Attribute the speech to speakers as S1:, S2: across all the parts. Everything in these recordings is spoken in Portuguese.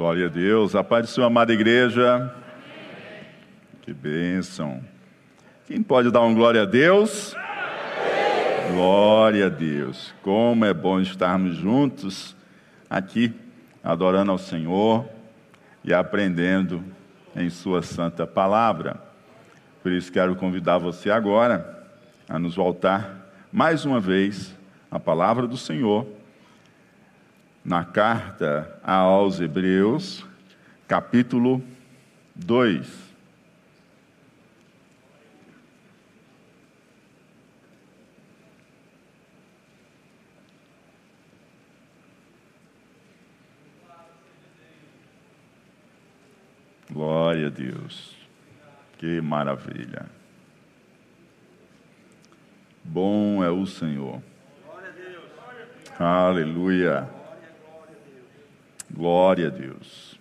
S1: Glória a Deus. A paz de sua amada igreja. Que bênção. Quem pode dar um glória a Deus? Glória a Deus. Como é bom estarmos juntos aqui, adorando ao Senhor e aprendendo em Sua santa palavra. Por isso quero convidar você agora a nos voltar mais uma vez à palavra do Senhor na carta aos Hebreus, capítulo 2. Glória a Deus. Que maravilha. Bom é o Senhor. Aleluia. Glória a Deus.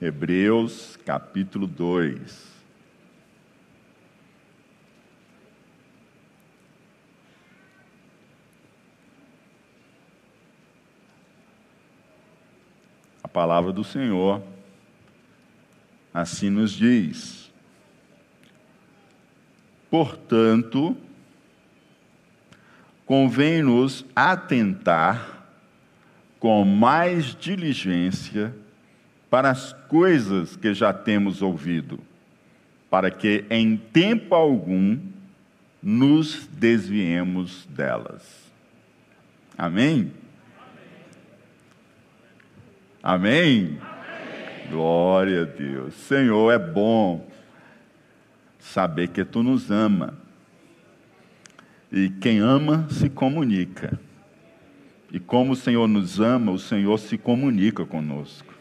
S1: Hebreus capítulo 2. A palavra do Senhor assim nos diz: Portanto, convém-nos atentar com mais diligência para as coisas que já temos ouvido, para que em tempo algum nos desviemos delas. Amém? Amém? Amém? Glória a Deus. Senhor, é bom saber que tu nos ama. E quem ama se comunica. E como o Senhor nos ama, o Senhor se comunica conosco.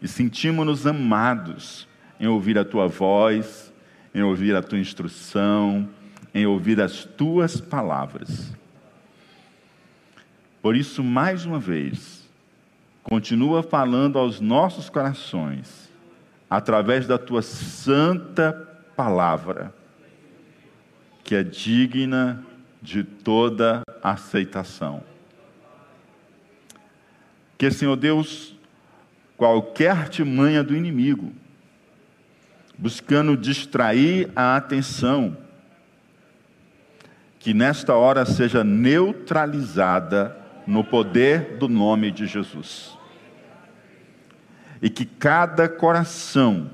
S1: E sentimos-nos amados em ouvir a tua voz, em ouvir a tua instrução, em ouvir as tuas palavras. Por isso, mais uma vez, continua falando aos nossos corações, através da tua santa palavra, que é digna de toda aceitação. Que, Senhor Deus, qualquer artimanha do inimigo, buscando distrair a atenção, que nesta hora seja neutralizada no poder do nome de Jesus. E que cada coração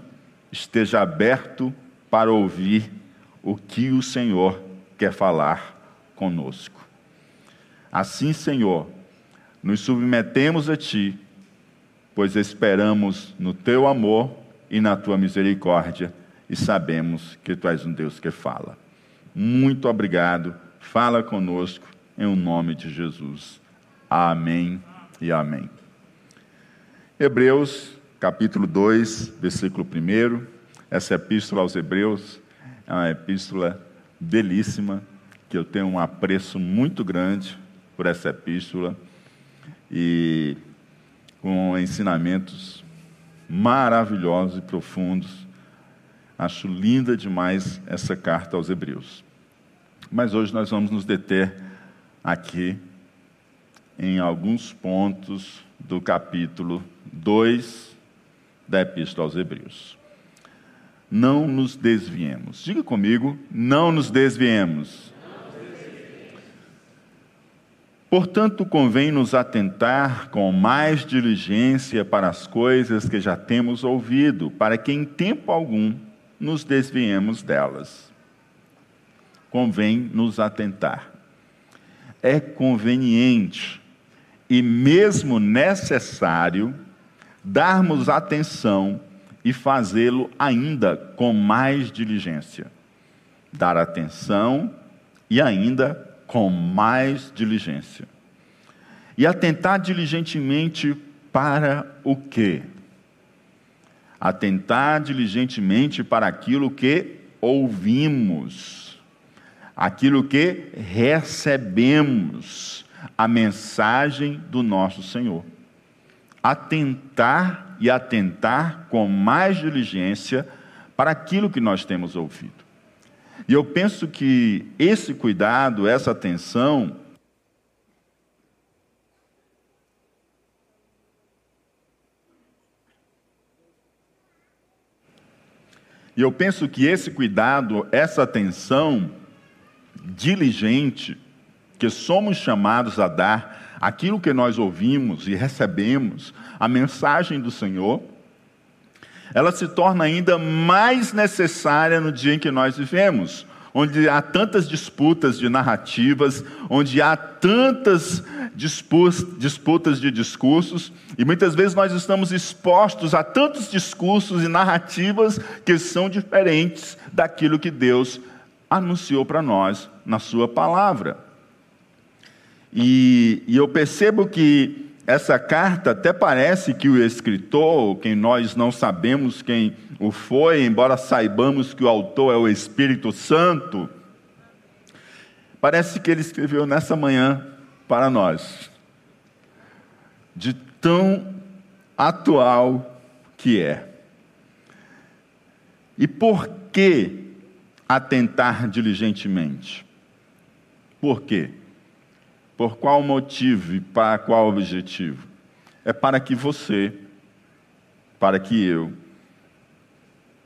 S1: esteja aberto para ouvir o que o Senhor quer falar conosco. Assim, Senhor, nos submetemos a Ti, pois esperamos no Teu amor e na Tua misericórdia e sabemos que Tu és um Deus que fala. Muito obrigado, fala conosco em o nome de Jesus. Amém e amém. Hebreus, capítulo 2, versículo 1. Essa epístola aos Hebreus é uma epístola belíssima, que eu tenho um apreço muito grande por essa epístola e com ensinamentos maravilhosos e profundos. Acho linda demais essa carta aos Hebreus. Mas hoje nós vamos nos deter aqui em alguns pontos do capítulo 2 da Epístola aos Hebreus. Não nos desviemos. Diga comigo, não nos desviemos. Portanto, convém nos atentar com mais diligência para as coisas que já temos ouvido, para que em tempo algum nos desviemos delas. Convém nos atentar. É conveniente e mesmo necessário darmos atenção e fazê-lo ainda com mais diligência. Dar atenção e ainda com mais diligência. E atentar diligentemente para o quê? Atentar diligentemente para aquilo que ouvimos, aquilo que recebemos, a mensagem do nosso Senhor. Atentar e atentar com mais diligência para aquilo que nós temos ouvido. E eu penso que esse cuidado, essa atenção, E eu penso que esse cuidado, essa atenção diligente, que somos chamados a dar, aquilo que nós ouvimos e recebemos, a mensagem do Senhor, ela se torna ainda mais necessária no dia em que nós vivemos, onde há tantas disputas de narrativas, onde há tantas disputas de discursos, e muitas vezes nós estamos expostos a tantos discursos e narrativas que são diferentes daquilo que Deus anunciou para nós na Sua palavra. E, e eu percebo que essa carta até parece que o escritor, quem nós não sabemos quem o foi, embora saibamos que o autor é o Espírito Santo, parece que ele escreveu nessa manhã para nós, de tão atual que é. E por que atentar diligentemente? Por quê? Por qual motivo e para qual objetivo? É para que você, para que eu,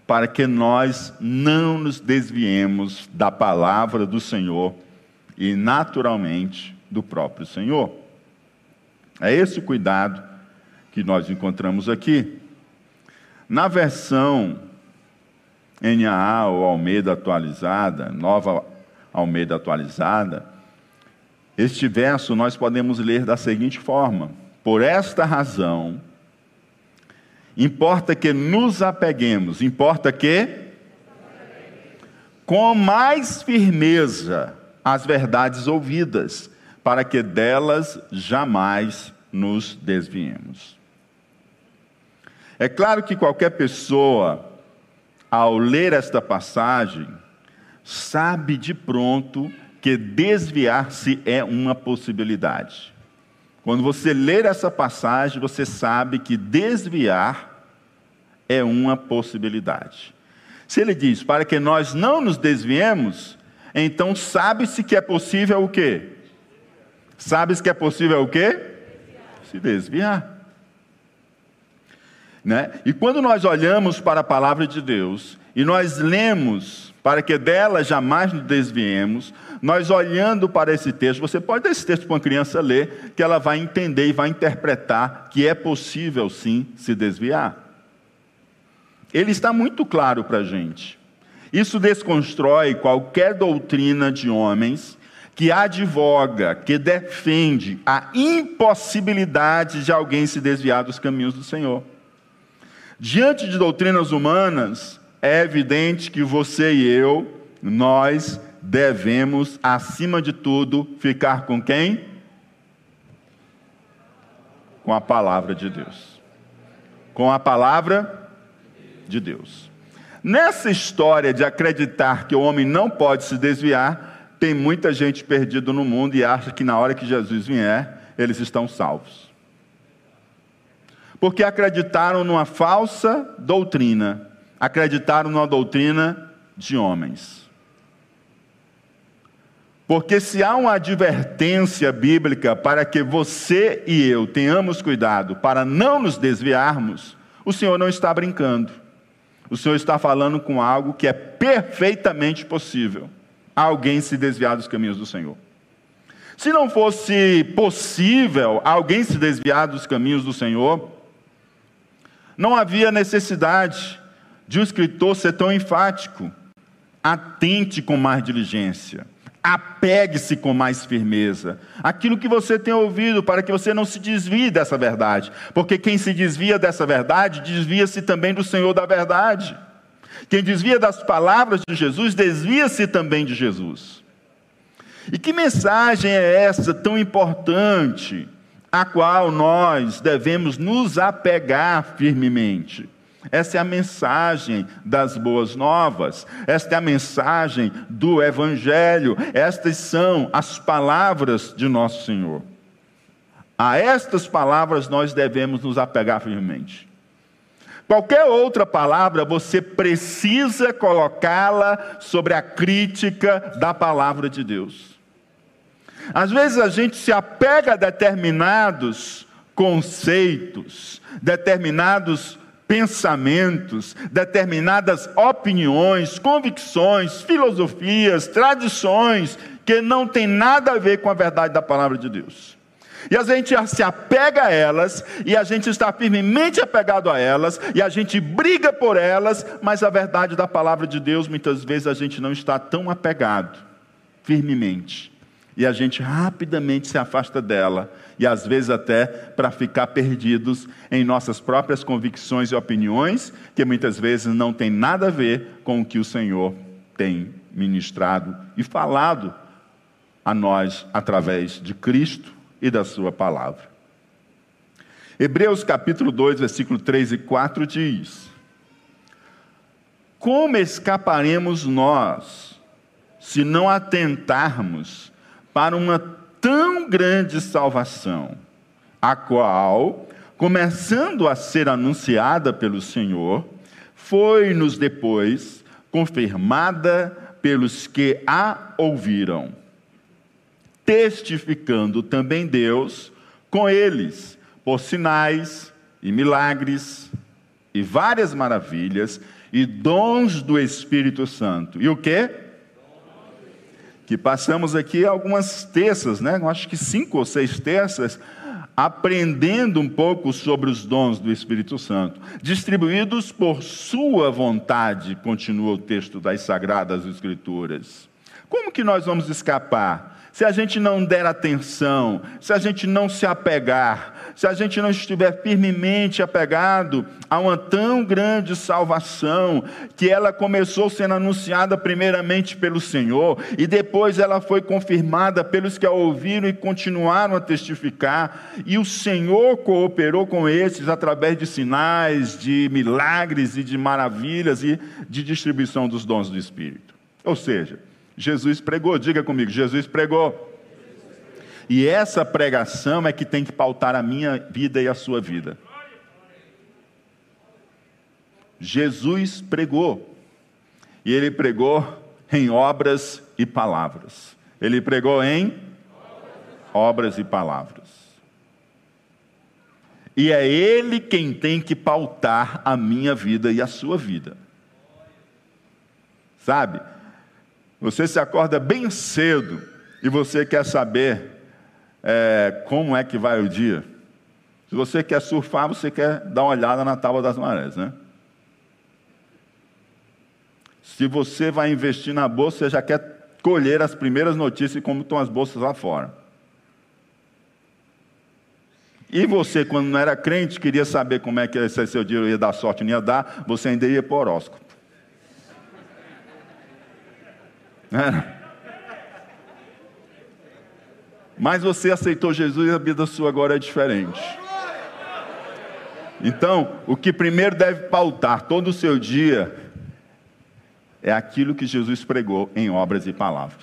S1: para que nós não nos desviemos da palavra do Senhor e, naturalmente, do próprio Senhor. É esse o cuidado que nós encontramos aqui. Na versão NAA ou Almeida atualizada, nova Almeida atualizada, este verso nós podemos ler da seguinte forma: Por esta razão, importa que nos apeguemos, importa que com mais firmeza as verdades ouvidas, para que delas jamais nos desviemos. É claro que qualquer pessoa, ao ler esta passagem, sabe de pronto que desviar-se é uma possibilidade. Quando você ler essa passagem, você sabe que desviar é uma possibilidade. Se ele diz para que nós não nos desviemos, então sabe-se que é possível o quê? Sabe-se que é possível o quê? Se desviar. Né? E quando nós olhamos para a palavra de Deus e nós lemos para que dela jamais nos desviemos, nós olhando para esse texto, você pode dar esse texto para uma criança ler, que ela vai entender e vai interpretar que é possível sim se desviar. Ele está muito claro para a gente. Isso desconstrói qualquer doutrina de homens que advoga, que defende a impossibilidade de alguém se desviar dos caminhos do Senhor. Diante de doutrinas humanas, é evidente que você e eu, nós devemos, acima de tudo, ficar com quem? Com a palavra de Deus. Com a palavra de Deus. Nessa história de acreditar que o homem não pode se desviar, tem muita gente perdida no mundo e acha que na hora que Jesus vier, eles estão salvos. Porque acreditaram numa falsa doutrina acreditaram numa doutrina de homens. Porque se há uma advertência bíblica para que você e eu tenhamos cuidado para não nos desviarmos, o Senhor não está brincando. O Senhor está falando com algo que é perfeitamente possível alguém se desviar dos caminhos do Senhor. Se não fosse possível alguém se desviar dos caminhos do Senhor, não havia necessidade de um escritor ser tão enfático. Atente com mais diligência. Apegue-se com mais firmeza. Aquilo que você tem ouvido, para que você não se desvie dessa verdade. Porque quem se desvia dessa verdade, desvia-se também do Senhor da verdade. Quem desvia das palavras de Jesus, desvia-se também de Jesus. E que mensagem é essa tão importante, a qual nós devemos nos apegar firmemente? Essa é a mensagem das boas novas, esta é a mensagem do Evangelho, estas são as palavras de nosso Senhor. A estas palavras nós devemos nos apegar firmemente. Qualquer outra palavra você precisa colocá-la sobre a crítica da palavra de Deus. Às vezes a gente se apega a determinados conceitos, determinados pensamentos, determinadas opiniões, convicções, filosofias, tradições que não tem nada a ver com a verdade da palavra de Deus. E a gente se apega a elas, e a gente está firmemente apegado a elas, e a gente briga por elas, mas a verdade da palavra de Deus, muitas vezes a gente não está tão apegado, firmemente. E a gente rapidamente se afasta dela, e às vezes até para ficar perdidos em nossas próprias convicções e opiniões, que muitas vezes não tem nada a ver com o que o Senhor tem ministrado e falado a nós através de Cristo e da Sua palavra. Hebreus capítulo 2, versículo 3 e 4 diz: Como escaparemos nós se não atentarmos para uma tão grande salvação, a qual, começando a ser anunciada pelo Senhor, foi-nos depois confirmada pelos que a ouviram testificando também Deus com eles, por sinais e milagres e várias maravilhas e dons do Espírito Santo. E o que? Que passamos aqui algumas terças, né? Acho que cinco ou seis terças, aprendendo um pouco sobre os dons do Espírito Santo, distribuídos por sua vontade, continua o texto das Sagradas Escrituras. Como que nós vamos escapar? se a gente não der atenção, se a gente não se apegar, se a gente não estiver firmemente apegado a uma tão grande salvação, que ela começou sendo anunciada primeiramente pelo Senhor, e depois ela foi confirmada pelos que a ouviram e continuaram a testificar, e o Senhor cooperou com esses através de sinais, de milagres e de maravilhas e de distribuição dos dons do Espírito. Ou seja, Jesus pregou, diga comigo, Jesus pregou. E essa pregação é que tem que pautar a minha vida e a sua vida. Jesus pregou. E ele pregou em obras e palavras. Ele pregou em obras e palavras. E é ele quem tem que pautar a minha vida e a sua vida. Sabe? Você se acorda bem cedo e você quer saber é, como é que vai o dia. Se você quer surfar, você quer dar uma olhada na tábua das marés, né? Se você vai investir na bolsa, você já quer colher as primeiras notícias de como estão as bolsas lá fora. E você, quando não era crente, queria saber como é que esse seu dia ia dar sorte ou não ia dar, você ainda ia para o horóscopo. É. Mas você aceitou Jesus e a vida sua agora é diferente. Então, o que primeiro deve pautar todo o seu dia é aquilo que Jesus pregou em obras e palavras.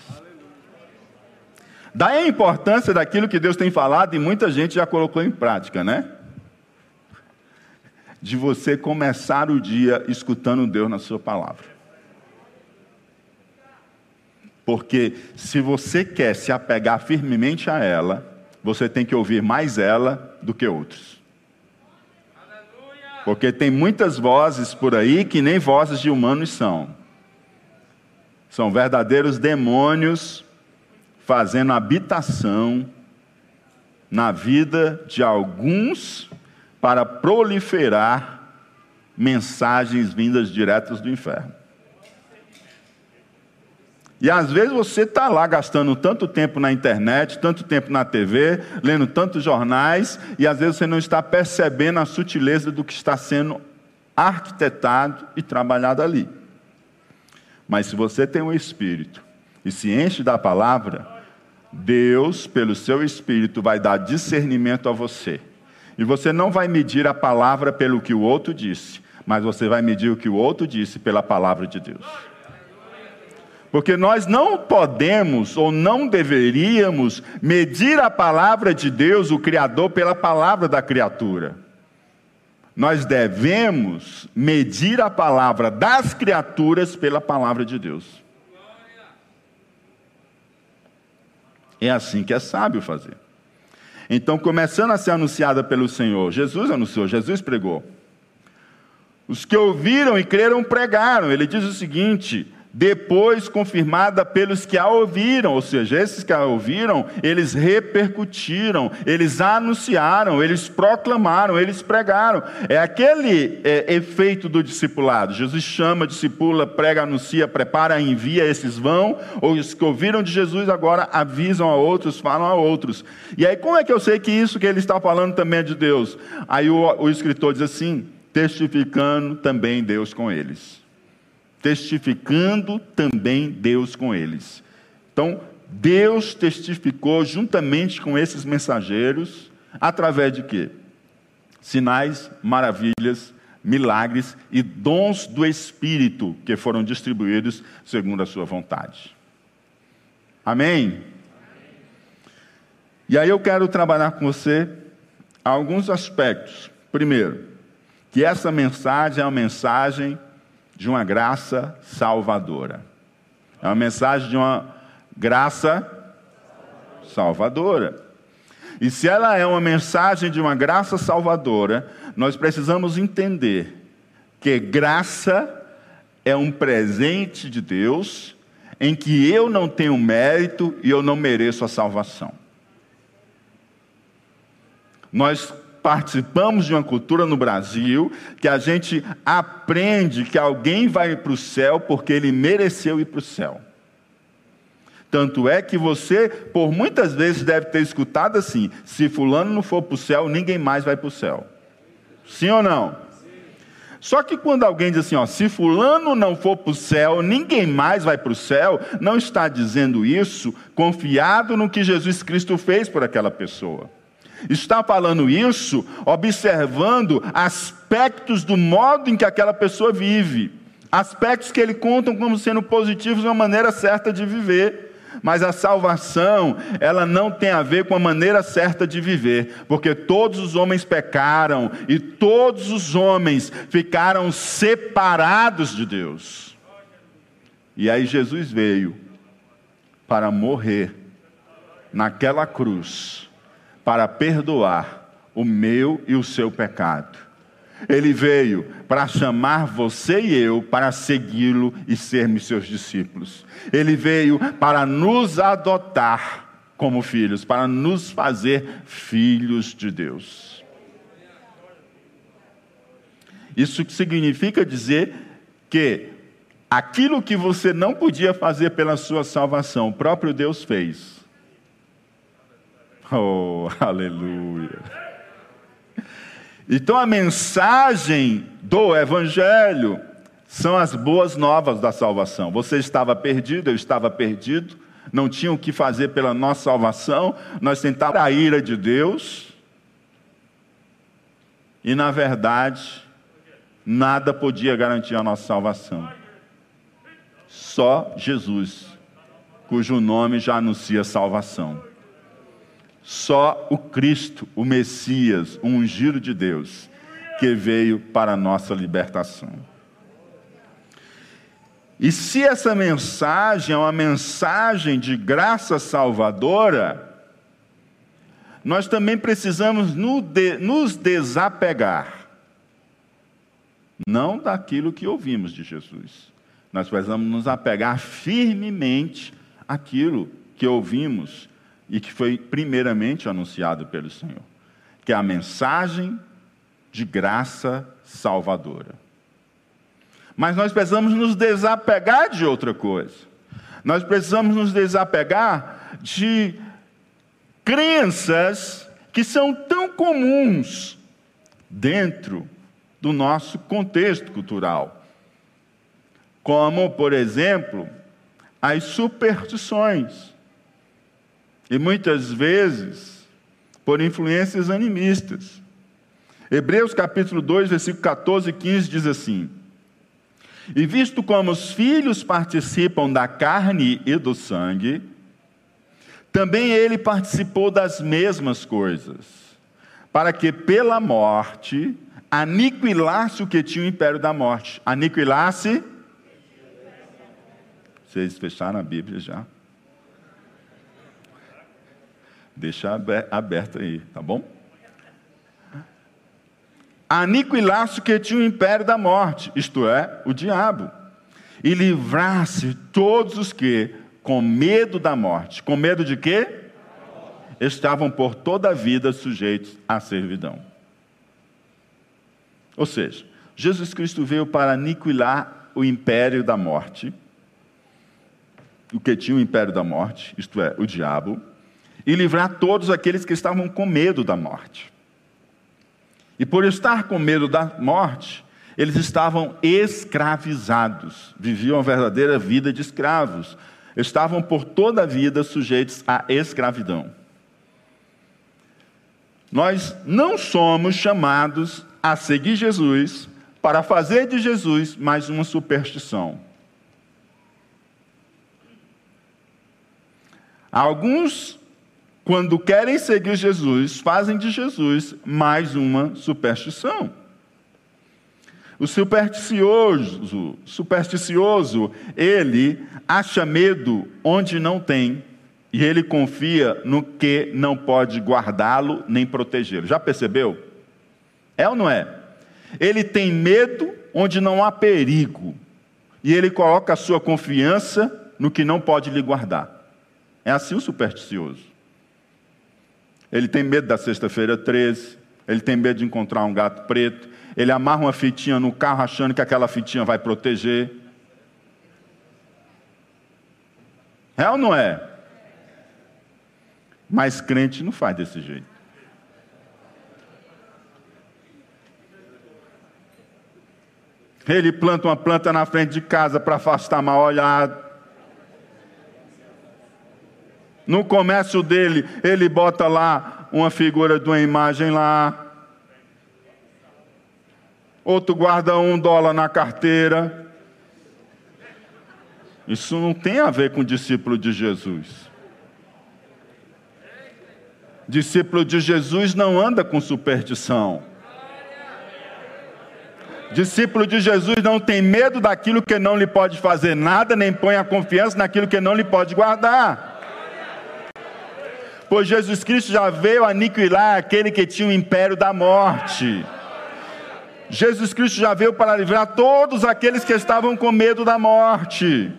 S1: Daí a importância daquilo que Deus tem falado e muita gente já colocou em prática, né? De você começar o dia escutando Deus na sua palavra. Porque se você quer se apegar firmemente a ela, você tem que ouvir mais ela do que outros. Porque tem muitas vozes por aí que nem vozes de humanos são. São verdadeiros demônios fazendo habitação na vida de alguns para proliferar mensagens vindas diretas do inferno. E às vezes você está lá gastando tanto tempo na internet, tanto tempo na TV, lendo tantos jornais, e às vezes você não está percebendo a sutileza do que está sendo arquitetado e trabalhado ali. Mas se você tem um espírito e se enche da palavra, Deus, pelo seu espírito, vai dar discernimento a você. E você não vai medir a palavra pelo que o outro disse, mas você vai medir o que o outro disse pela palavra de Deus. Porque nós não podemos ou não deveríamos medir a palavra de Deus, o Criador, pela palavra da criatura. Nós devemos medir a palavra das criaturas pela palavra de Deus. É assim que é sábio fazer. Então, começando a ser anunciada pelo Senhor, Jesus anunciou, Jesus pregou. Os que ouviram e creram pregaram. Ele diz o seguinte: depois confirmada pelos que a ouviram, ou seja, esses que a ouviram, eles repercutiram, eles anunciaram, eles proclamaram, eles pregaram. É aquele é, efeito do discipulado. Jesus chama, discipula, prega, anuncia, prepara, envia, esses vão, ou os que ouviram de Jesus agora avisam a outros, falam a outros. E aí, como é que eu sei que isso que ele está falando também é de Deus? Aí o, o escritor diz assim: testificando também Deus com eles testificando também Deus com eles. Então, Deus testificou juntamente com esses mensageiros, através de quê? Sinais, maravilhas, milagres e dons do Espírito que foram distribuídos segundo a sua vontade. Amém? E aí eu quero trabalhar com você alguns aspectos. Primeiro, que essa mensagem é uma mensagem de uma graça salvadora. É uma mensagem de uma graça salvadora. E se ela é uma mensagem de uma graça salvadora, nós precisamos entender que graça é um presente de Deus em que eu não tenho mérito e eu não mereço a salvação. Nós participamos de uma cultura no Brasil que a gente aprende que alguém vai para o céu porque ele mereceu ir para o céu. Tanto é que você, por muitas vezes, deve ter escutado assim: se Fulano não for para o céu, ninguém mais vai para o céu. Sim ou não? Só que quando alguém diz assim, ó, se fulano não for para o céu, ninguém mais vai para o céu, não está dizendo isso confiado no que Jesus Cristo fez por aquela pessoa. Está falando isso observando aspectos do modo em que aquela pessoa vive, aspectos que ele contam como sendo positivos, uma maneira certa de viver. Mas a salvação, ela não tem a ver com a maneira certa de viver, porque todos os homens pecaram e todos os homens ficaram separados de Deus. E aí Jesus veio para morrer naquela cruz para perdoar o meu e o seu pecado. Ele veio para chamar você e eu para segui-lo e sermos seus discípulos. Ele veio para nos adotar como filhos, para nos fazer filhos de Deus. Isso significa dizer que aquilo que você não podia fazer pela sua salvação, o próprio Deus fez. Oh, aleluia. Então a mensagem do Evangelho são as boas novas da salvação. Você estava perdido, eu estava perdido, não tinha o que fazer pela nossa salvação, nós tentávamos a ira de Deus, e na verdade, nada podia garantir a nossa salvação. Só Jesus, cujo nome já anuncia salvação. Só o Cristo, o Messias, o ungido de Deus, que veio para a nossa libertação. E se essa mensagem é uma mensagem de graça salvadora, nós também precisamos nos desapegar, não daquilo que ouvimos de Jesus. Nós precisamos nos apegar firmemente àquilo que ouvimos e que foi primeiramente anunciado pelo Senhor, que é a mensagem de graça salvadora. Mas nós precisamos nos desapegar de outra coisa. Nós precisamos nos desapegar de crenças que são tão comuns dentro do nosso contexto cultural. Como, por exemplo, as superstições e muitas vezes por influências animistas. Hebreus capítulo 2, versículo 14 e 15 diz assim: E visto como os filhos participam da carne e do sangue, também ele participou das mesmas coisas, para que pela morte aniquilasse o que tinha o império da morte. Aniquilasse. Vocês fecharam a Bíblia já? Deixa aberto aí, tá bom? aniquilasse que tinha o império da morte, isto é, o diabo, e livrasse todos os que, com medo da morte, com medo de quê? Estavam por toda a vida sujeitos à servidão. Ou seja, Jesus Cristo veio para aniquilar o império da morte, o que tinha o império da morte, isto é, o diabo, e livrar todos aqueles que estavam com medo da morte. E por estar com medo da morte, eles estavam escravizados, viviam uma verdadeira vida de escravos, estavam por toda a vida sujeitos à escravidão. Nós não somos chamados a seguir Jesus para fazer de Jesus mais uma superstição. Alguns, quando querem seguir Jesus, fazem de Jesus mais uma superstição. O supersticioso, supersticioso, ele acha medo onde não tem, e ele confia no que não pode guardá-lo nem protegê-lo. Já percebeu? É ou não é? Ele tem medo onde não há perigo, e ele coloca a sua confiança no que não pode lhe guardar. É assim o supersticioso. Ele tem medo da sexta-feira 13, ele tem medo de encontrar um gato preto, ele amarra uma fitinha no carro achando que aquela fitinha vai proteger. É ou não é? Mas crente não faz desse jeito. Ele planta uma planta na frente de casa para afastar mal olhado. No comércio dele, ele bota lá uma figura de uma imagem lá outro guarda um dólar na carteira. Isso não tem a ver com discípulo de Jesus. Discípulo de Jesus não anda com superstição. Discípulo de Jesus não tem medo daquilo que não lhe pode fazer nada, nem põe a confiança naquilo que não lhe pode guardar. Pois Jesus Cristo já veio aniquilar aquele que tinha o império da morte. Jesus Cristo já veio para livrar todos aqueles que estavam com medo da morte.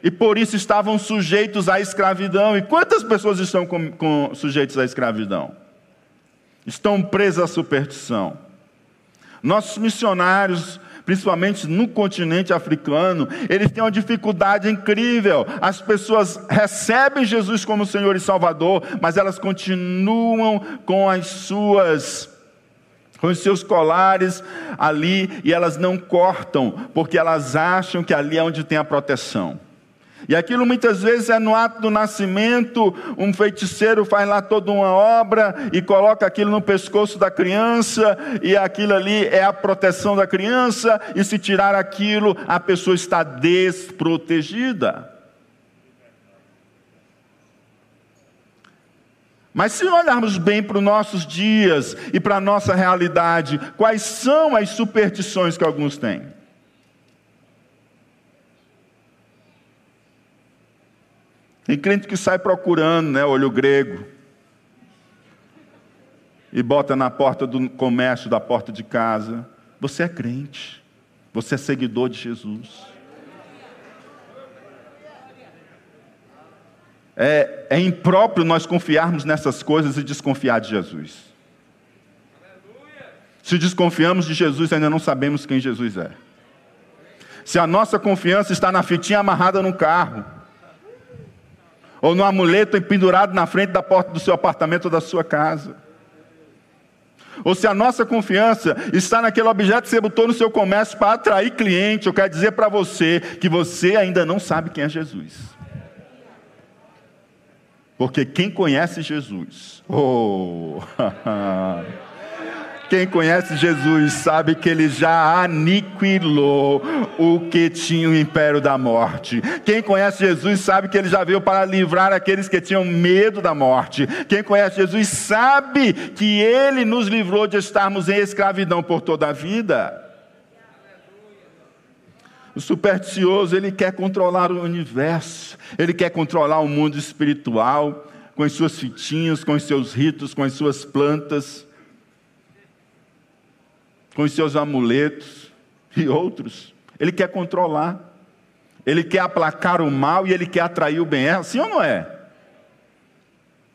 S1: E por isso estavam sujeitos à escravidão. E quantas pessoas estão com, com, sujeitos à escravidão? Estão presas à superstição. Nossos missionários, principalmente no continente africano, eles têm uma dificuldade incrível. As pessoas recebem Jesus como Senhor e Salvador, mas elas continuam com as suas com os seus colares ali e elas não cortam, porque elas acham que ali é onde tem a proteção. E aquilo muitas vezes é no ato do nascimento, um feiticeiro faz lá toda uma obra e coloca aquilo no pescoço da criança, e aquilo ali é a proteção da criança, e se tirar aquilo, a pessoa está desprotegida. Mas se olharmos bem para os nossos dias e para a nossa realidade, quais são as superstições que alguns têm? Tem crente que sai procurando, né, olho grego, e bota na porta do comércio, da porta de casa. Você é crente, você é seguidor de Jesus. é, é impróprio nós confiarmos nessas coisas e desconfiar de Jesus. Se desconfiamos de Jesus, ainda não sabemos quem Jesus é. Se a nossa confiança está na fitinha amarrada no carro, ou no amuleto pendurado na frente da porta do seu apartamento ou da sua casa, ou se a nossa confiança está naquele objeto que você botou no seu comércio para atrair cliente, eu quero dizer para você que você ainda não sabe quem é Jesus. Porque quem conhece Jesus, oh, quem conhece Jesus sabe que ele já aniquilou o que tinha o império da morte. Quem conhece Jesus sabe que ele já veio para livrar aqueles que tinham medo da morte. Quem conhece Jesus sabe que ele nos livrou de estarmos em escravidão por toda a vida. O supersticioso, ele quer controlar o universo, ele quer controlar o mundo espiritual, com as suas fitinhas, com os seus ritos, com as suas plantas. Com os seus amuletos e outros. Ele quer controlar. Ele quer aplacar o mal e ele quer atrair o bem. É assim ou não é?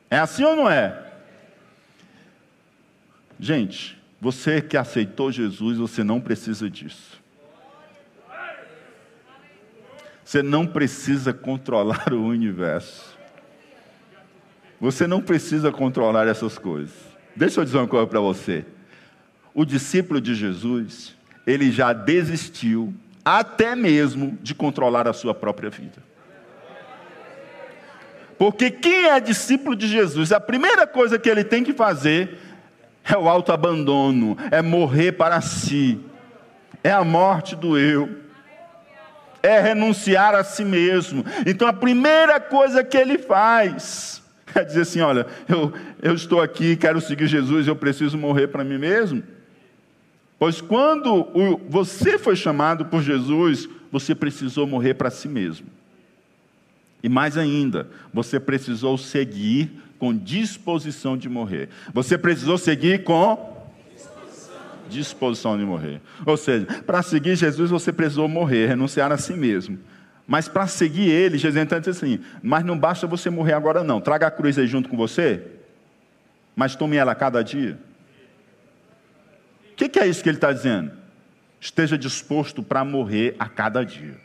S1: É assim ou não é? Gente, você que aceitou Jesus, você não precisa disso. Você não precisa controlar o universo. Você não precisa controlar essas coisas. Deixa eu dizer uma coisa para você. O discípulo de Jesus, ele já desistiu até mesmo de controlar a sua própria vida. Porque quem é discípulo de Jesus, a primeira coisa que ele tem que fazer é o autoabandono, é morrer para si, é a morte do eu é renunciar a si mesmo. Então a primeira coisa que ele faz é dizer assim: olha, eu, eu estou aqui, quero seguir Jesus, eu preciso morrer para mim mesmo. Pois quando você foi chamado por Jesus, você precisou morrer para si mesmo. E mais ainda, você precisou seguir com disposição de morrer. Você precisou seguir com disposição de morrer. Ou seja, para seguir Jesus você precisou morrer, renunciar a si mesmo. Mas para seguir ele, Jesus então disse assim: Mas não basta você morrer agora, não. Traga a cruz aí junto com você, mas tome ela cada dia. O que, que é isso que ele está dizendo? Esteja disposto para morrer a cada dia.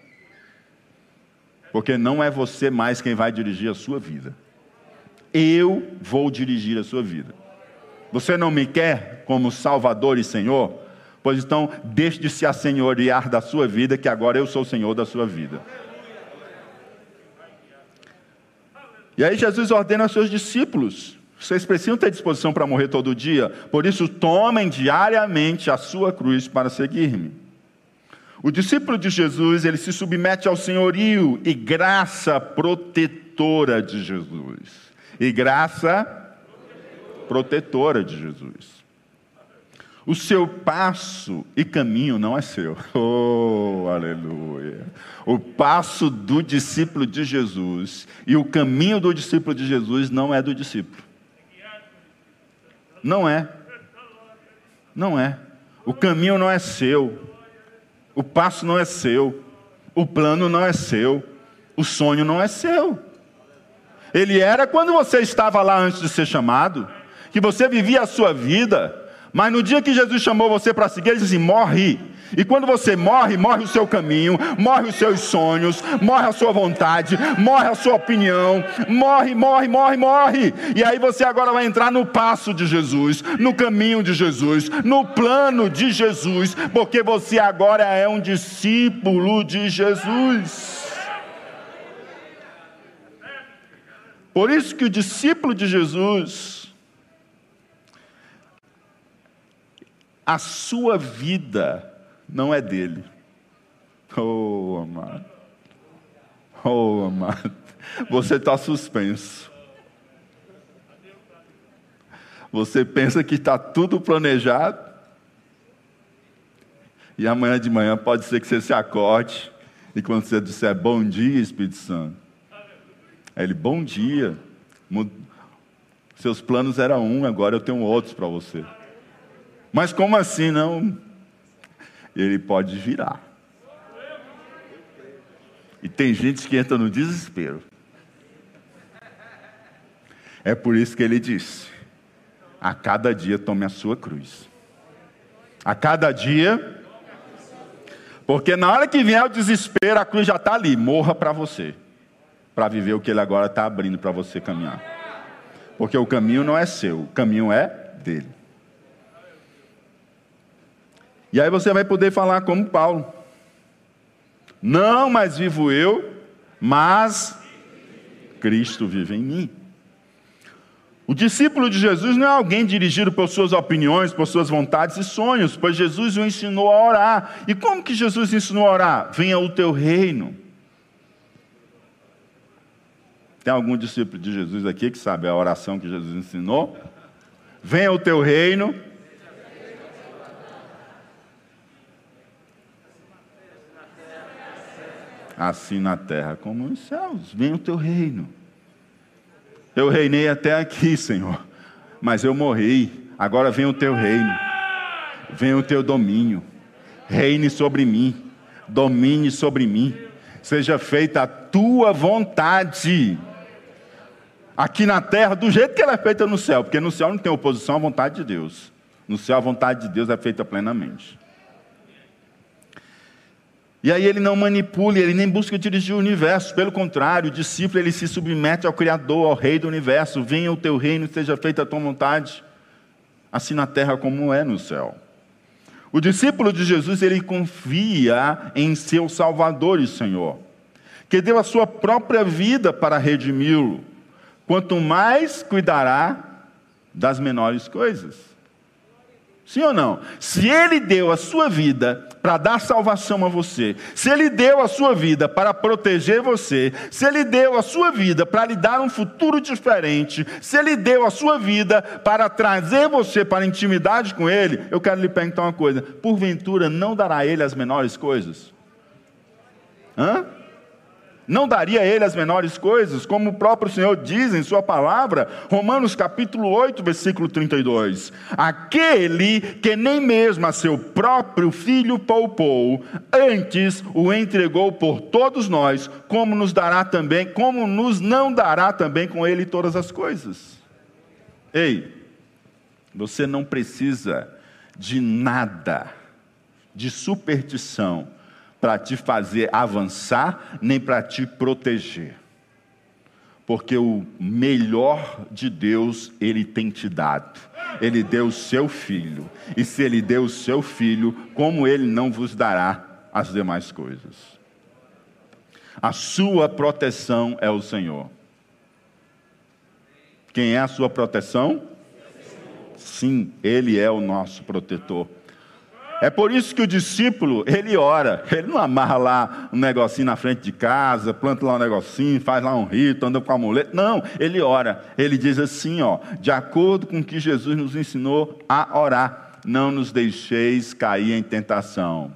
S1: Porque não é você mais quem vai dirigir a sua vida. Eu vou dirigir a sua vida. Você não me quer como Salvador e Senhor? Pois então, deixe de se assenhorear da sua vida, que agora eu sou o Senhor da sua vida. E aí Jesus ordena aos seus discípulos: vocês precisam ter disposição para morrer todo dia, por isso tomem diariamente a sua cruz para seguir-me. O discípulo de Jesus, ele se submete ao senhorio e graça protetora de Jesus. E graça protetora de Jesus. O seu passo e caminho não é seu. Oh, aleluia. O passo do discípulo de Jesus e o caminho do discípulo de Jesus não é do discípulo. Não é. Não é. O caminho não é seu. O passo não é seu. O plano não é seu. O sonho não é seu. Ele era quando você estava lá antes de ser chamado que você vivia a sua vida, mas no dia que Jesus chamou você para seguir, ele disse assim: morre. E quando você morre, morre o seu caminho, morre os seus sonhos, morre a sua vontade, morre a sua opinião, morre, morre, morre, morre. E aí você agora vai entrar no passo de Jesus, no caminho de Jesus, no plano de Jesus, porque você agora é um discípulo de Jesus. Por isso que o discípulo de Jesus a sua vida não é dele. Oh, amado. Oh, amado. Você está suspenso. Você pensa que está tudo planejado. E amanhã de manhã pode ser que você se acorde. E quando você disser bom dia, Espírito Santo. Ele, bom dia. Seus planos eram um, agora eu tenho outros para você. Mas como assim não? Ele pode virar. E tem gente que entra no desespero. É por isso que ele disse: a cada dia tome a sua cruz. A cada dia. Porque na hora que vier o desespero, a cruz já está ali. Morra para você. Para viver o que ele agora está abrindo para você caminhar. Porque o caminho não é seu, o caminho é dele. E aí você vai poder falar como Paulo: Não mais vivo eu, mas Cristo vive em mim. O discípulo de Jesus não é alguém dirigido por suas opiniões, por suas vontades e sonhos, pois Jesus o ensinou a orar. E como que Jesus ensinou a orar? Venha o teu reino. Tem algum discípulo de Jesus aqui que sabe a oração que Jesus ensinou? Venha o teu reino assim na terra como nos céus. Venha o teu reino. Eu reinei até aqui, Senhor, mas eu morri. Agora vem o teu reino. venha o teu domínio, reine sobre mim, domine sobre mim, seja feita a tua vontade, aqui na terra, do jeito que ela é feita no céu, porque no céu não tem oposição à vontade de Deus, no céu a vontade de Deus é feita plenamente. E aí ele não manipula, ele nem busca dirigir o universo, pelo contrário, o discípulo ele se submete ao Criador, ao Rei do universo. Venha o teu reino, seja feita a tua vontade, assim na terra como é no céu. O discípulo de Jesus ele confia em seu Salvador e Senhor, que deu a sua própria vida para redimi-lo. Quanto mais cuidará das menores coisas. Sim ou não? Se ele deu a sua vida para dar salvação a você, se ele deu a sua vida para proteger você, se ele deu a sua vida para lhe dar um futuro diferente, se ele deu a sua vida para trazer você para intimidade com ele, eu quero lhe perguntar uma coisa: porventura não dará a ele as menores coisas? Hã? Não daria a ele as menores coisas, como o próprio Senhor diz em Sua palavra, Romanos capítulo 8, versículo 32. Aquele que nem mesmo a seu próprio filho poupou, antes o entregou por todos nós, como nos dará também, como nos não dará também com ele todas as coisas. Ei, você não precisa de nada, de superstição, para te fazer avançar, nem para te proteger. Porque o melhor de Deus ele tem te dado. Ele deu o seu filho. E se ele deu o seu filho, como ele não vos dará as demais coisas? A sua proteção é o Senhor. Quem é a sua proteção? Sim, ele é o nosso protetor. É por isso que o discípulo, ele ora. Ele não amarra lá um negocinho na frente de casa, planta lá um negocinho, faz lá um rito, anda com a mulher. Não, ele ora. Ele diz assim, ó, de acordo com o que Jesus nos ensinou a orar, não nos deixeis cair em tentação.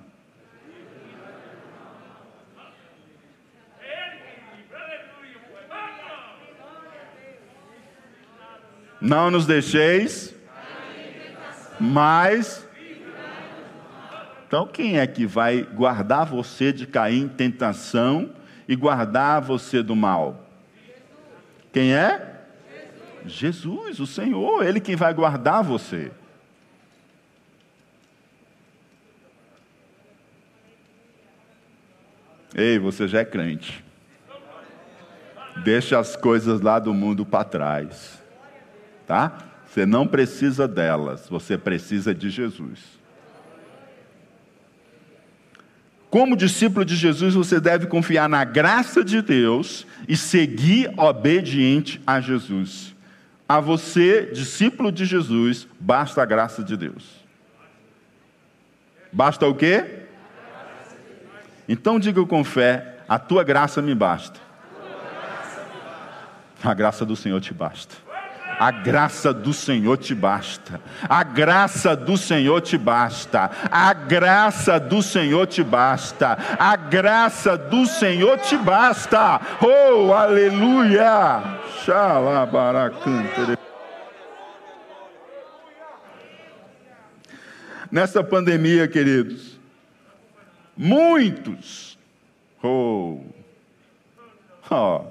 S1: Não nos deixeis, mas então, quem é que vai guardar você de cair em tentação e guardar você do mal? Quem é? Jesus, o Senhor, Ele quem vai guardar você. Ei, você já é crente. Deixa as coisas lá do mundo para trás. Tá? Você não precisa delas, você precisa de Jesus. Como discípulo de Jesus, você deve confiar na graça de Deus e seguir obediente a Jesus. A você, discípulo de Jesus, basta a graça de Deus. Basta o quê? Então diga com fé: a tua graça me basta. A graça do Senhor te basta. A graça do Senhor te basta. A graça do Senhor te basta. A graça do Senhor te basta. A graça do Senhor te basta. Oh, aleluia! Xalabaracante. Nessa pandemia, queridos, muitos, oh, oh,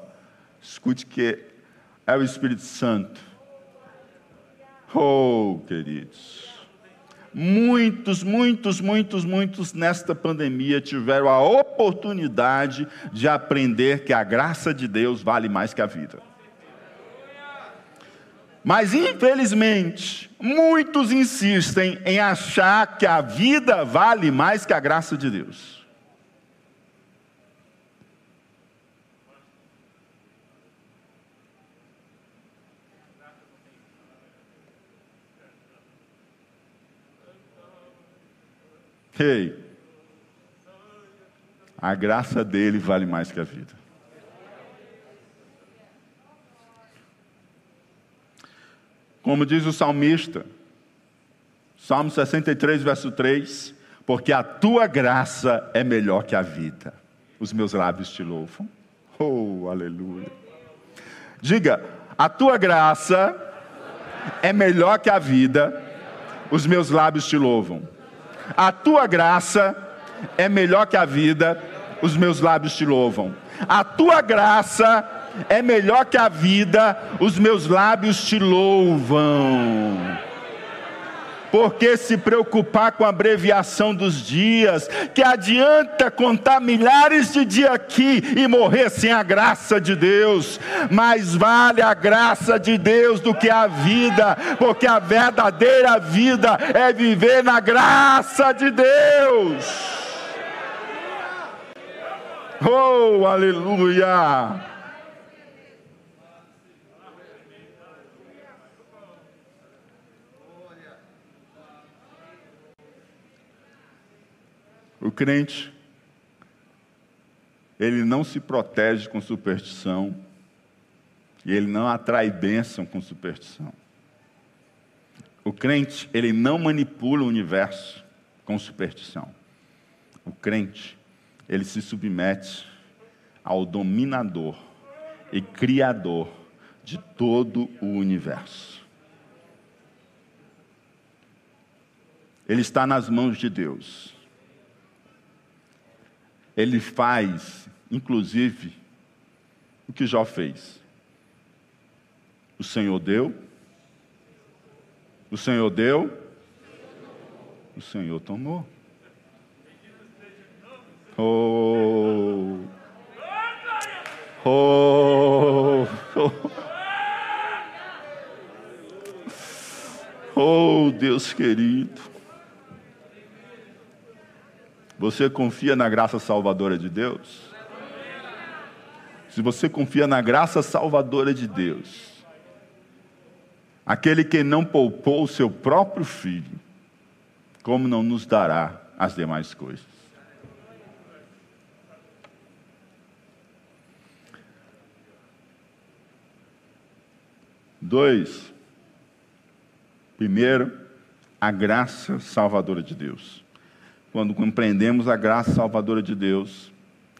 S1: escute que é o Espírito Santo Oh, queridos. Muitos, muitos, muitos, muitos nesta pandemia tiveram a oportunidade de aprender que a graça de Deus vale mais que a vida. Mas, infelizmente, muitos insistem em achar que a vida vale mais que a graça de Deus. Ei, a graça dele vale mais que a vida. Como diz o salmista, Salmo 63, verso 3: Porque a tua graça é melhor que a vida, os meus lábios te louvam. Oh, aleluia. Diga, a tua graça é melhor que a vida, os meus lábios te louvam. A tua graça é melhor que a vida, os meus lábios te louvam. A tua graça é melhor que a vida, os meus lábios te louvam. Porque se preocupar com a abreviação dos dias, que adianta contar milhares de dias aqui e morrer sem a graça de Deus? Mais vale a graça de Deus do que a vida, porque a verdadeira vida é viver na graça de Deus. Oh, aleluia! O crente, ele não se protege com superstição, e ele não atrai bênção com superstição. O crente, ele não manipula o universo com superstição. O crente, ele se submete ao dominador e criador de todo o universo. Ele está nas mãos de Deus ele faz, inclusive, o que Jó fez. O Senhor deu, o Senhor deu, o Senhor tomou. Oh, oh, oh, oh Deus querido. Você confia na graça salvadora de Deus? Se você confia na graça salvadora de Deus, aquele que não poupou o seu próprio filho, como não nos dará as demais coisas? Dois, primeiro, a graça salvadora de Deus quando compreendemos a graça salvadora de Deus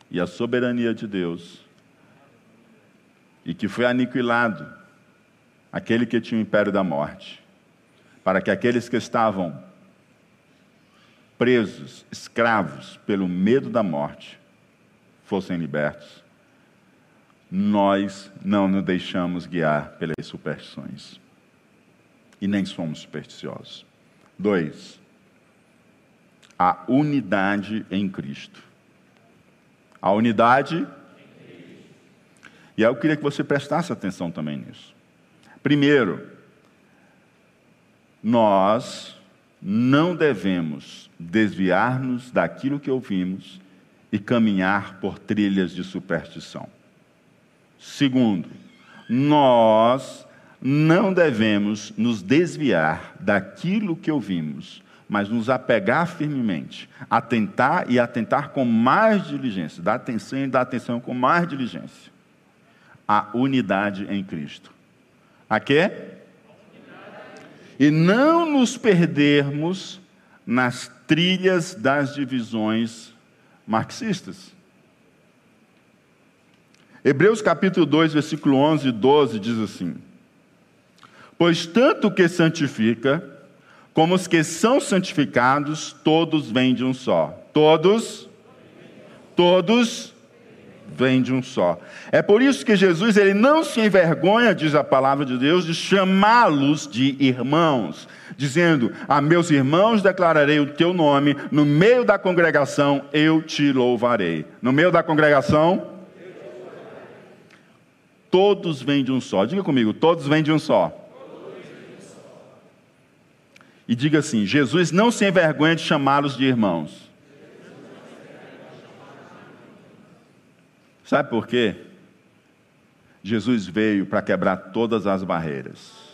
S1: e a soberania de Deus, e que foi aniquilado aquele que tinha o império da morte, para que aqueles que estavam presos, escravos, pelo medo da morte, fossem libertos. Nós não nos deixamos guiar pelas superstições e nem somos supersticiosos. Dois, a unidade em Cristo. A unidade. E aí eu queria que você prestasse atenção também nisso. Primeiro, nós não devemos desviar-nos daquilo que ouvimos e caminhar por trilhas de superstição. Segundo, nós não devemos nos desviar daquilo que ouvimos mas nos apegar firmemente, atentar e atentar com mais diligência, dar atenção e dar atenção com mais diligência. A unidade em Cristo. A quê? E não nos perdermos nas trilhas das divisões marxistas. Hebreus capítulo 2, versículo 11 e 12 diz assim: Pois tanto que santifica, como os que são santificados, todos vêm de um só. Todos, todos vêm de um só. É por isso que Jesus ele não se envergonha, diz a palavra de Deus, de chamá-los de irmãos, dizendo: A meus irmãos declararei o teu nome, no meio da congregação eu te louvarei. No meio da congregação, todos vêm de um só. Diga comigo: todos vêm de um só e diga assim: Jesus não se envergonha de chamá-los de irmãos. Sabe por quê? Jesus veio para quebrar todas as barreiras.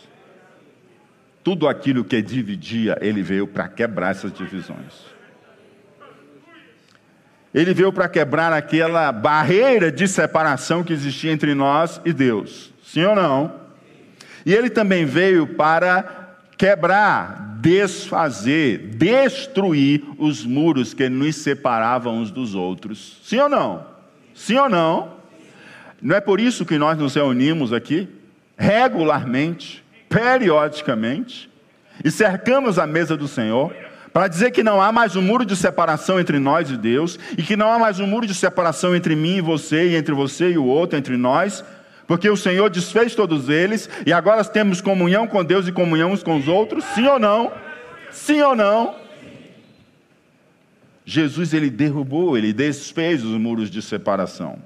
S1: Tudo aquilo que dividia, ele veio para quebrar essas divisões. Ele veio para quebrar aquela barreira de separação que existia entre nós e Deus. Sim ou não? E ele também veio para quebrar, desfazer, destruir os muros que nos separavam uns dos outros. Sim ou não? Sim ou não? Não é por isso que nós nos reunimos aqui, regularmente, periodicamente, e cercamos a mesa do Senhor, para dizer que não há mais um muro de separação entre nós e Deus, e que não há mais um muro de separação entre mim e você, e entre você e o outro, entre nós, porque o Senhor desfez todos eles, e agora temos comunhão com Deus e comunhão uns com os outros, sim ou não? Sim ou não? Jesus ele derrubou, ele desfez os muros de separação.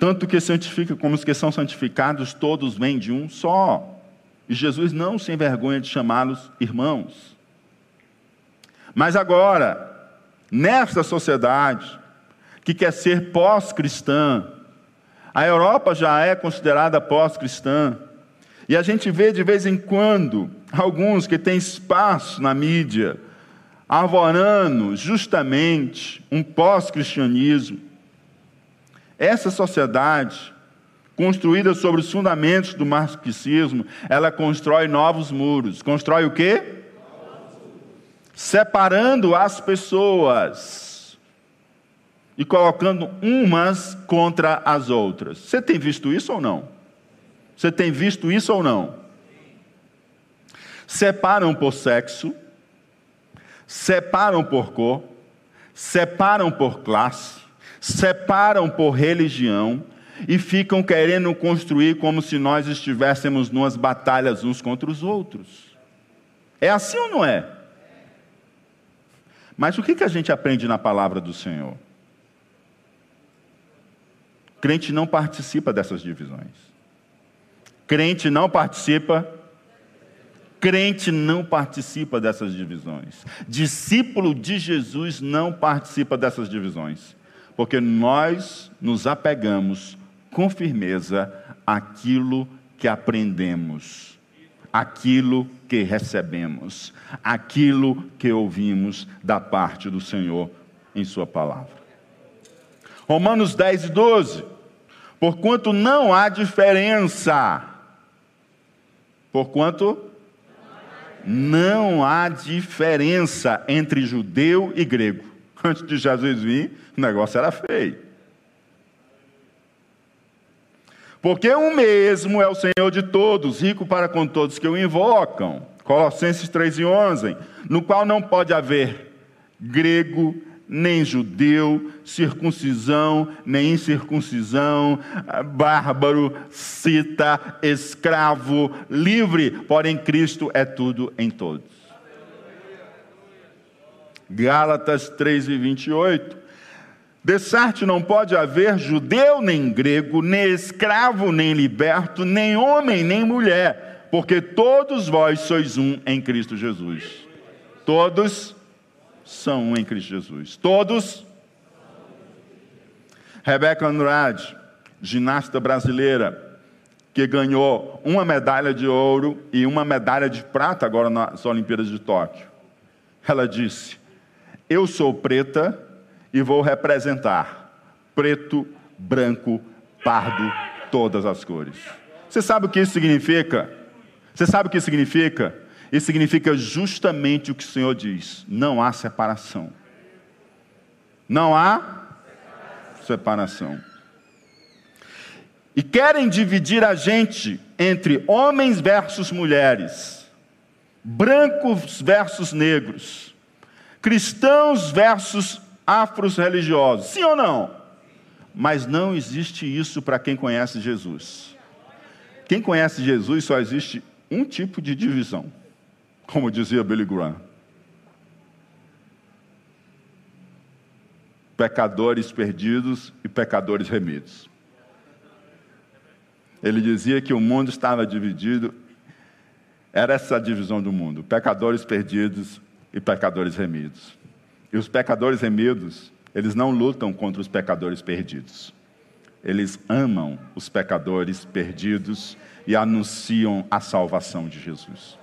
S1: Tanto que santifica como os que são santificados, todos vêm de um só. E Jesus não se envergonha de chamá-los irmãos. Mas agora, nesta sociedade que quer ser pós-cristã, a Europa já é considerada pós-cristã, e a gente vê de vez em quando alguns que têm espaço na mídia, arvorando justamente um pós-cristianismo. Essa sociedade construída sobre os fundamentos do marxismo, ela constrói novos muros. Constrói o quê? Separando as pessoas e colocando umas contra as outras. Você tem visto isso ou não? Você tem visto isso ou não? Separam por sexo, separam por cor, separam por classe, separam por religião, e ficam querendo construir como se nós estivéssemos numas batalhas uns contra os outros. É assim ou não é? Mas o que, a gente aprende na palavra do Senhor? Crente não participa dessas divisões. Crente não participa. Crente não participa dessas divisões. Discípulo de Jesus não participa dessas divisões. Porque nós nos apegamos com firmeza aquilo que aprendemos, aquilo que recebemos, aquilo que ouvimos da parte do Senhor em Sua palavra. Romanos 10 e 12. Porquanto não há diferença. Porquanto não há diferença entre judeu e grego. Antes de Jesus vir, o negócio era feio. Porque um mesmo é o Senhor de todos, rico para com todos que o invocam. Colossenses 3 e 11, no qual não pode haver grego, nem judeu, circuncisão, nem incircuncisão, bárbaro, cita, escravo, livre, porém Cristo é tudo em todos. Gálatas 3 e 28, Dessarte não pode haver judeu nem grego, nem escravo nem liberto, nem homem nem mulher, porque todos vós sois um em Cristo Jesus. Todos são um em Cristo Jesus. Todos. Rebeca Andrade, ginasta brasileira, que ganhou uma medalha de ouro e uma medalha de prata agora nas Olimpíadas de Tóquio. Ela disse: Eu sou preta e vou representar preto, branco, pardo, todas as cores. Você sabe o que isso significa? Você sabe o que isso significa? Isso significa justamente o que o Senhor diz: não há separação. Não há separação. E querem dividir a gente entre homens versus mulheres, brancos versus negros, cristãos versus afros religiosos. Sim ou não? Mas não existe isso para quem conhece Jesus. Quem conhece Jesus só existe um tipo de divisão, como dizia Billy Graham. Pecadores perdidos e pecadores remidos. Ele dizia que o mundo estava dividido, era essa a divisão do mundo: pecadores perdidos e pecadores remidos. E os pecadores remidos, eles não lutam contra os pecadores perdidos. Eles amam os pecadores perdidos e anunciam a salvação de Jesus.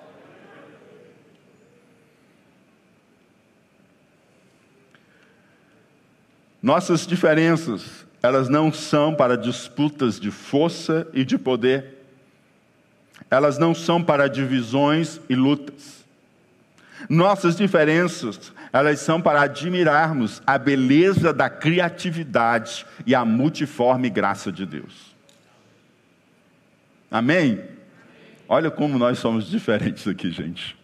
S1: Nossas diferenças, elas não são para disputas de força e de poder. Elas não são para divisões e lutas. Nossas diferenças, elas são para admirarmos a beleza da criatividade e a multiforme graça de Deus. Amém? Olha como nós somos diferentes aqui, gente.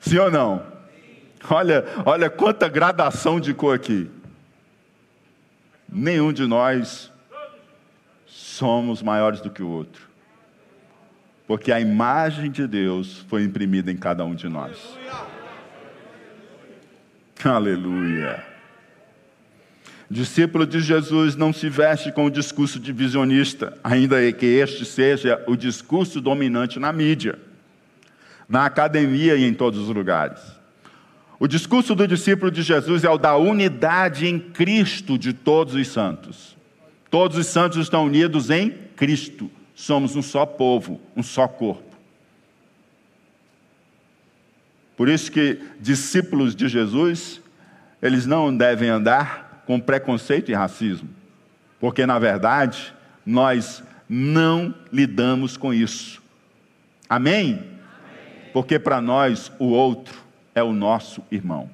S1: Sim ou não? Olha, olha quanta gradação de cor aqui. Nenhum de nós somos maiores do que o outro. Porque a imagem de Deus foi imprimida em cada um de nós. Aleluia. Discípulo de Jesus não se veste com o discurso divisionista, ainda que este seja o discurso dominante na mídia, na academia e em todos os lugares. O discurso do discípulo de Jesus é o da unidade em Cristo de todos os santos. Todos os santos estão unidos em Cristo. Somos um só povo, um só corpo. Por isso que discípulos de Jesus, eles não devem andar com preconceito e racismo, porque na verdade nós não lidamos com isso. Amém? Amém. Porque para nós o outro é o nosso irmão.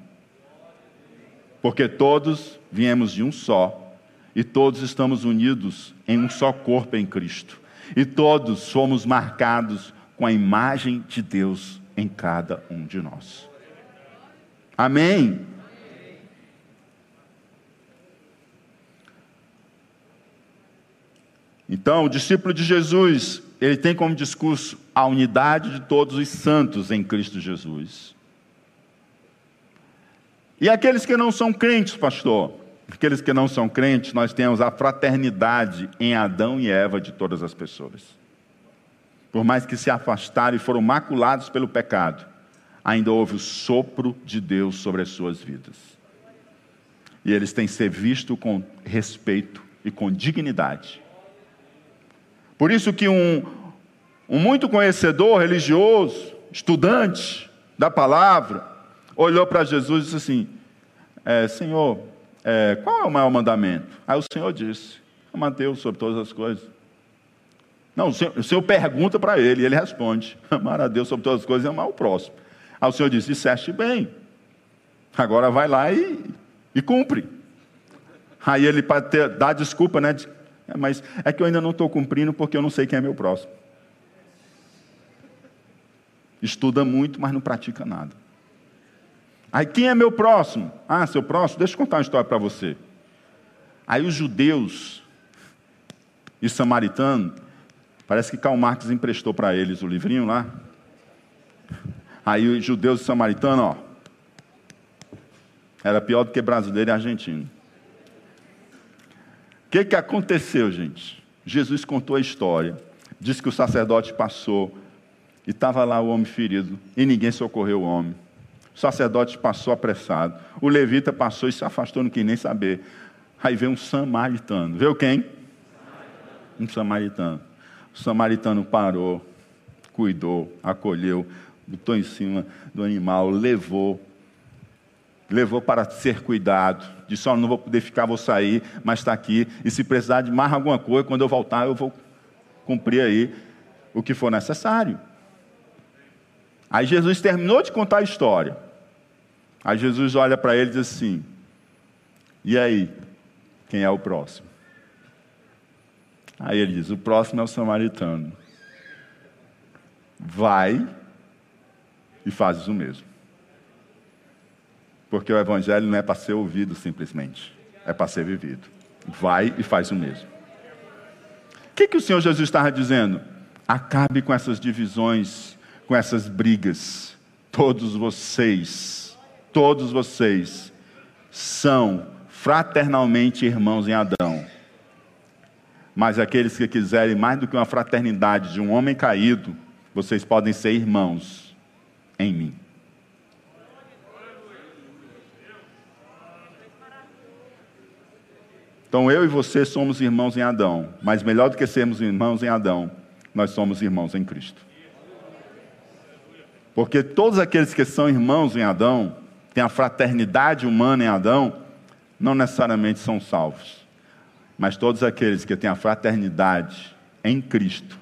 S1: Porque todos viemos de um só e todos estamos unidos em um só corpo em Cristo. E todos somos marcados com a imagem de Deus em cada um de nós. Amém? Então, o discípulo de Jesus, ele tem como discurso a unidade de todos os santos em Cristo Jesus. E aqueles que não são crentes, pastor? Aqueles que não são crentes, nós temos a fraternidade em Adão e Eva de todas as pessoas. Por mais que se afastaram e foram maculados pelo pecado, ainda houve o sopro de Deus sobre as suas vidas. E eles têm que ser vistos com respeito e com dignidade. Por isso que um, um muito conhecedor religioso, estudante da palavra, olhou para Jesus e disse assim: é, Senhor, é, qual é o maior mandamento? Aí o Senhor disse: Amar Deus sobre todas as coisas. Não, o Senhor, o Senhor pergunta para ele e ele responde: Amar a Deus sobre todas as coisas e amar o próximo. Aí o Senhor disse: Disseste bem. Agora vai lá e, e cumpre. Aí ele, para dar desculpa, né? É, mas é que eu ainda não estou cumprindo porque eu não sei quem é meu próximo. Estuda muito, mas não pratica nada. Aí quem é meu próximo? Ah, seu próximo, deixa eu contar uma história para você. Aí os judeus e samaritanos, parece que Karl Marx emprestou para eles o livrinho lá. Aí os judeus e samaritanos, ó, era pior do que brasileiro e argentino. O que, que aconteceu, gente? Jesus contou a história. Disse que o sacerdote passou e estava lá o homem ferido e ninguém socorreu o homem. O sacerdote passou apressado. O levita passou e se afastou, não quis nem saber. Aí veio um samaritano. Viu quem? Um samaritano. O samaritano parou, cuidou, acolheu, botou em cima do animal, levou. Levou para ser cuidado. Disse: oh, não vou poder ficar, vou sair, mas está aqui. E se precisar de mais alguma coisa, quando eu voltar, eu vou cumprir aí o que for necessário. Aí Jesus terminou de contar a história. Aí Jesus olha para ele e diz assim: E aí, quem é o próximo? Aí ele diz: O próximo é o samaritano. Vai e fazes o mesmo. Porque o evangelho não é para ser ouvido simplesmente, é para ser vivido. Vai e faz o mesmo. O que, que o Senhor Jesus estava dizendo? Acabe com essas divisões com essas brigas. Todos vocês, todos vocês são fraternalmente irmãos em Adão. Mas aqueles que quiserem mais do que uma fraternidade de um homem caído, vocês podem ser irmãos em mim. Então eu e você somos irmãos em Adão, mas melhor do que sermos irmãos em Adão, nós somos irmãos em Cristo. Porque todos aqueles que são irmãos em Adão, têm a fraternidade humana em Adão, não necessariamente são salvos. Mas todos aqueles que têm a fraternidade em Cristo,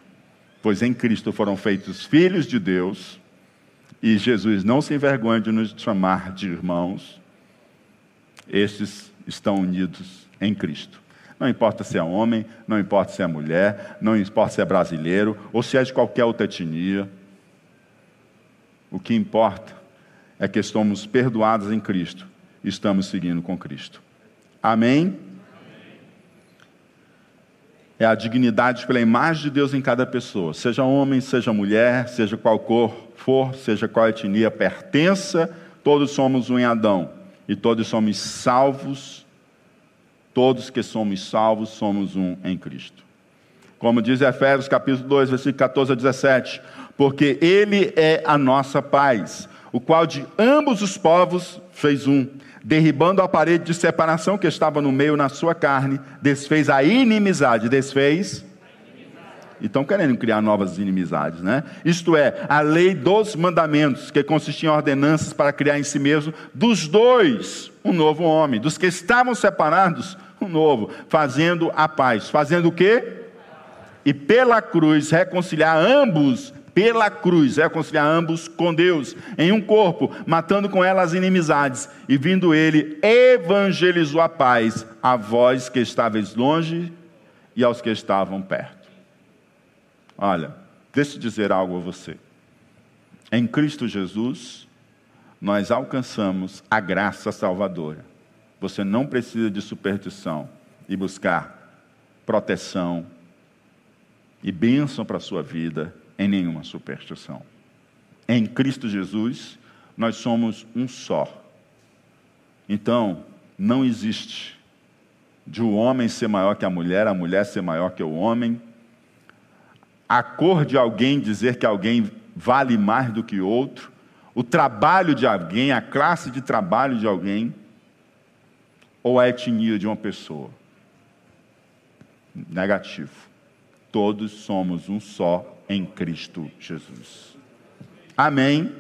S1: pois em Cristo foram feitos filhos de Deus, e Jesus não se envergonha de nos chamar de irmãos, estes estão unidos em Cristo. Não importa se é homem, não importa se é mulher, não importa se é brasileiro ou se é de qualquer outra etnia. O que importa é que estamos perdoados em Cristo estamos seguindo com Cristo. Amém? É a dignidade pela imagem de Deus em cada pessoa, seja homem, seja mulher, seja qual cor for, seja qual etnia pertença, todos somos um em Adão e todos somos salvos, todos que somos salvos somos um em Cristo. Como diz Efésios capítulo 2, versículo 14 a 17, porque ele é a nossa paz, o qual de ambos os povos fez um, derribando a parede de separação que estava no meio na sua carne, desfez a inimizade, desfez. E estão querendo criar novas inimizades, né? Isto é, a lei dos mandamentos, que consistia em ordenanças para criar em si mesmo, dos dois, um novo homem, dos que estavam separados, um novo, fazendo a paz. Fazendo o quê? E pela cruz reconciliar ambos pela cruz, reconciliar ambos com Deus em um corpo, matando com ela as inimizades, e vindo ele, evangelizou a paz a vós que estáveis longe e aos que estavam perto. Olha, deixa eu dizer algo a você. Em Cristo Jesus, nós alcançamos a graça salvadora. Você não precisa de superstição e buscar proteção e bênção para a sua vida em nenhuma superstição. Em Cristo Jesus, nós somos um só. Então, não existe de o homem ser maior que a mulher, a mulher ser maior que o homem, a cor de alguém dizer que alguém vale mais do que outro, o trabalho de alguém, a classe de trabalho de alguém, ou a etnia de uma pessoa. Negativo. Todos somos um só em Cristo Jesus. Amém?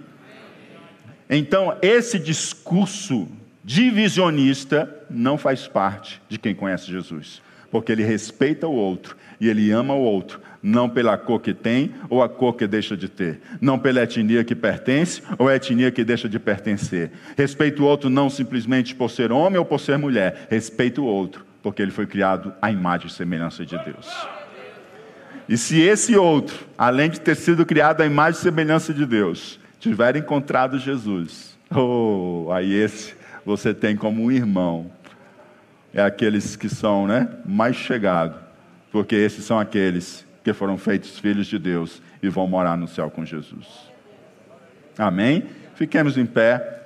S1: Então, esse discurso divisionista não faz parte de quem conhece Jesus, porque ele respeita o outro e ele ama o outro, não pela cor que tem ou a cor que deixa de ter, não pela etnia que pertence ou a etnia que deixa de pertencer. Respeita o outro não simplesmente por ser homem ou por ser mulher, respeita o outro porque ele foi criado à imagem e semelhança de Deus. E se esse outro, além de ter sido criado à imagem e semelhança de Deus, tiver encontrado Jesus, oh, aí esse você tem como um irmão. É aqueles que são né, mais chegados, porque esses são aqueles que foram feitos filhos de Deus e vão morar no céu com Jesus. Amém? Fiquemos em pé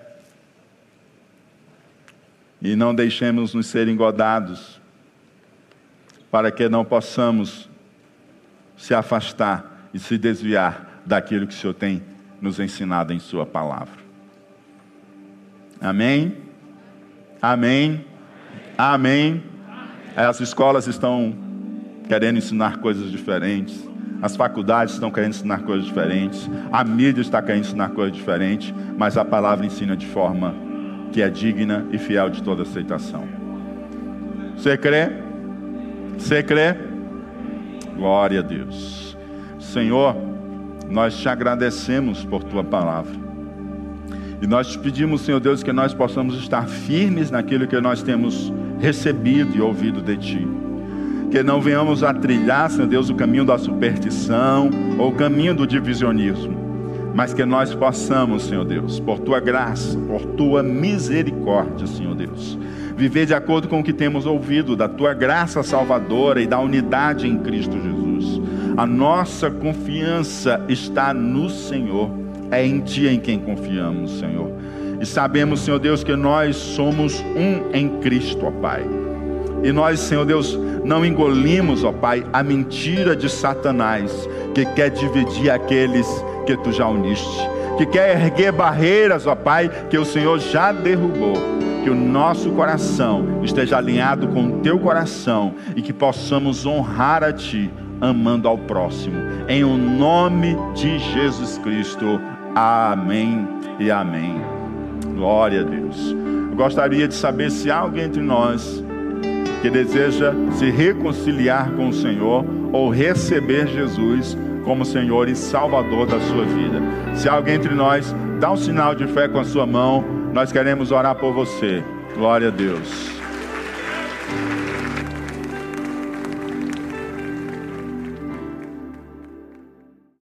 S1: e não deixemos nos ser engodados, para que não possamos se afastar e se desviar daquilo que o Senhor tem nos ensinado em Sua palavra. Amém? Amém? Amém? As escolas estão querendo ensinar coisas diferentes. As faculdades estão querendo ensinar coisas diferentes. A mídia está querendo ensinar coisas diferentes. Mas a palavra ensina de forma que é digna e fiel de toda aceitação. Você crê? Você crê? Glória a Deus. Senhor, nós te agradecemos por tua palavra. E nós te pedimos, Senhor Deus, que nós possamos estar firmes naquilo que nós temos recebido e ouvido de ti. Que não venhamos a trilhar, Senhor Deus, o caminho da superstição ou o caminho do divisionismo, mas que nós possamos, Senhor Deus, por tua graça, por tua misericórdia, Senhor Deus, viver de acordo com o que temos ouvido da tua graça salvadora e da unidade em Cristo Jesus. A nossa confiança está no Senhor, é em Ti em quem confiamos, Senhor. E sabemos, Senhor Deus, que nós somos um em Cristo, ó Pai. E nós, Senhor Deus, não engolimos, ó Pai, a mentira de Satanás, que quer dividir aqueles que Tu já uniste, que quer erguer barreiras, ó Pai, que o Senhor já derrubou que o nosso coração esteja alinhado com o teu coração e que possamos honrar a ti, amando ao próximo. Em o nome de Jesus Cristo. Amém e amém. Glória a Deus. Eu gostaria de saber se há alguém entre nós que deseja se reconciliar com o Senhor ou receber Jesus como Senhor e Salvador da sua vida. Se há alguém entre nós, dá um sinal de fé com a sua mão nós queremos orar por você. Glória a Deus.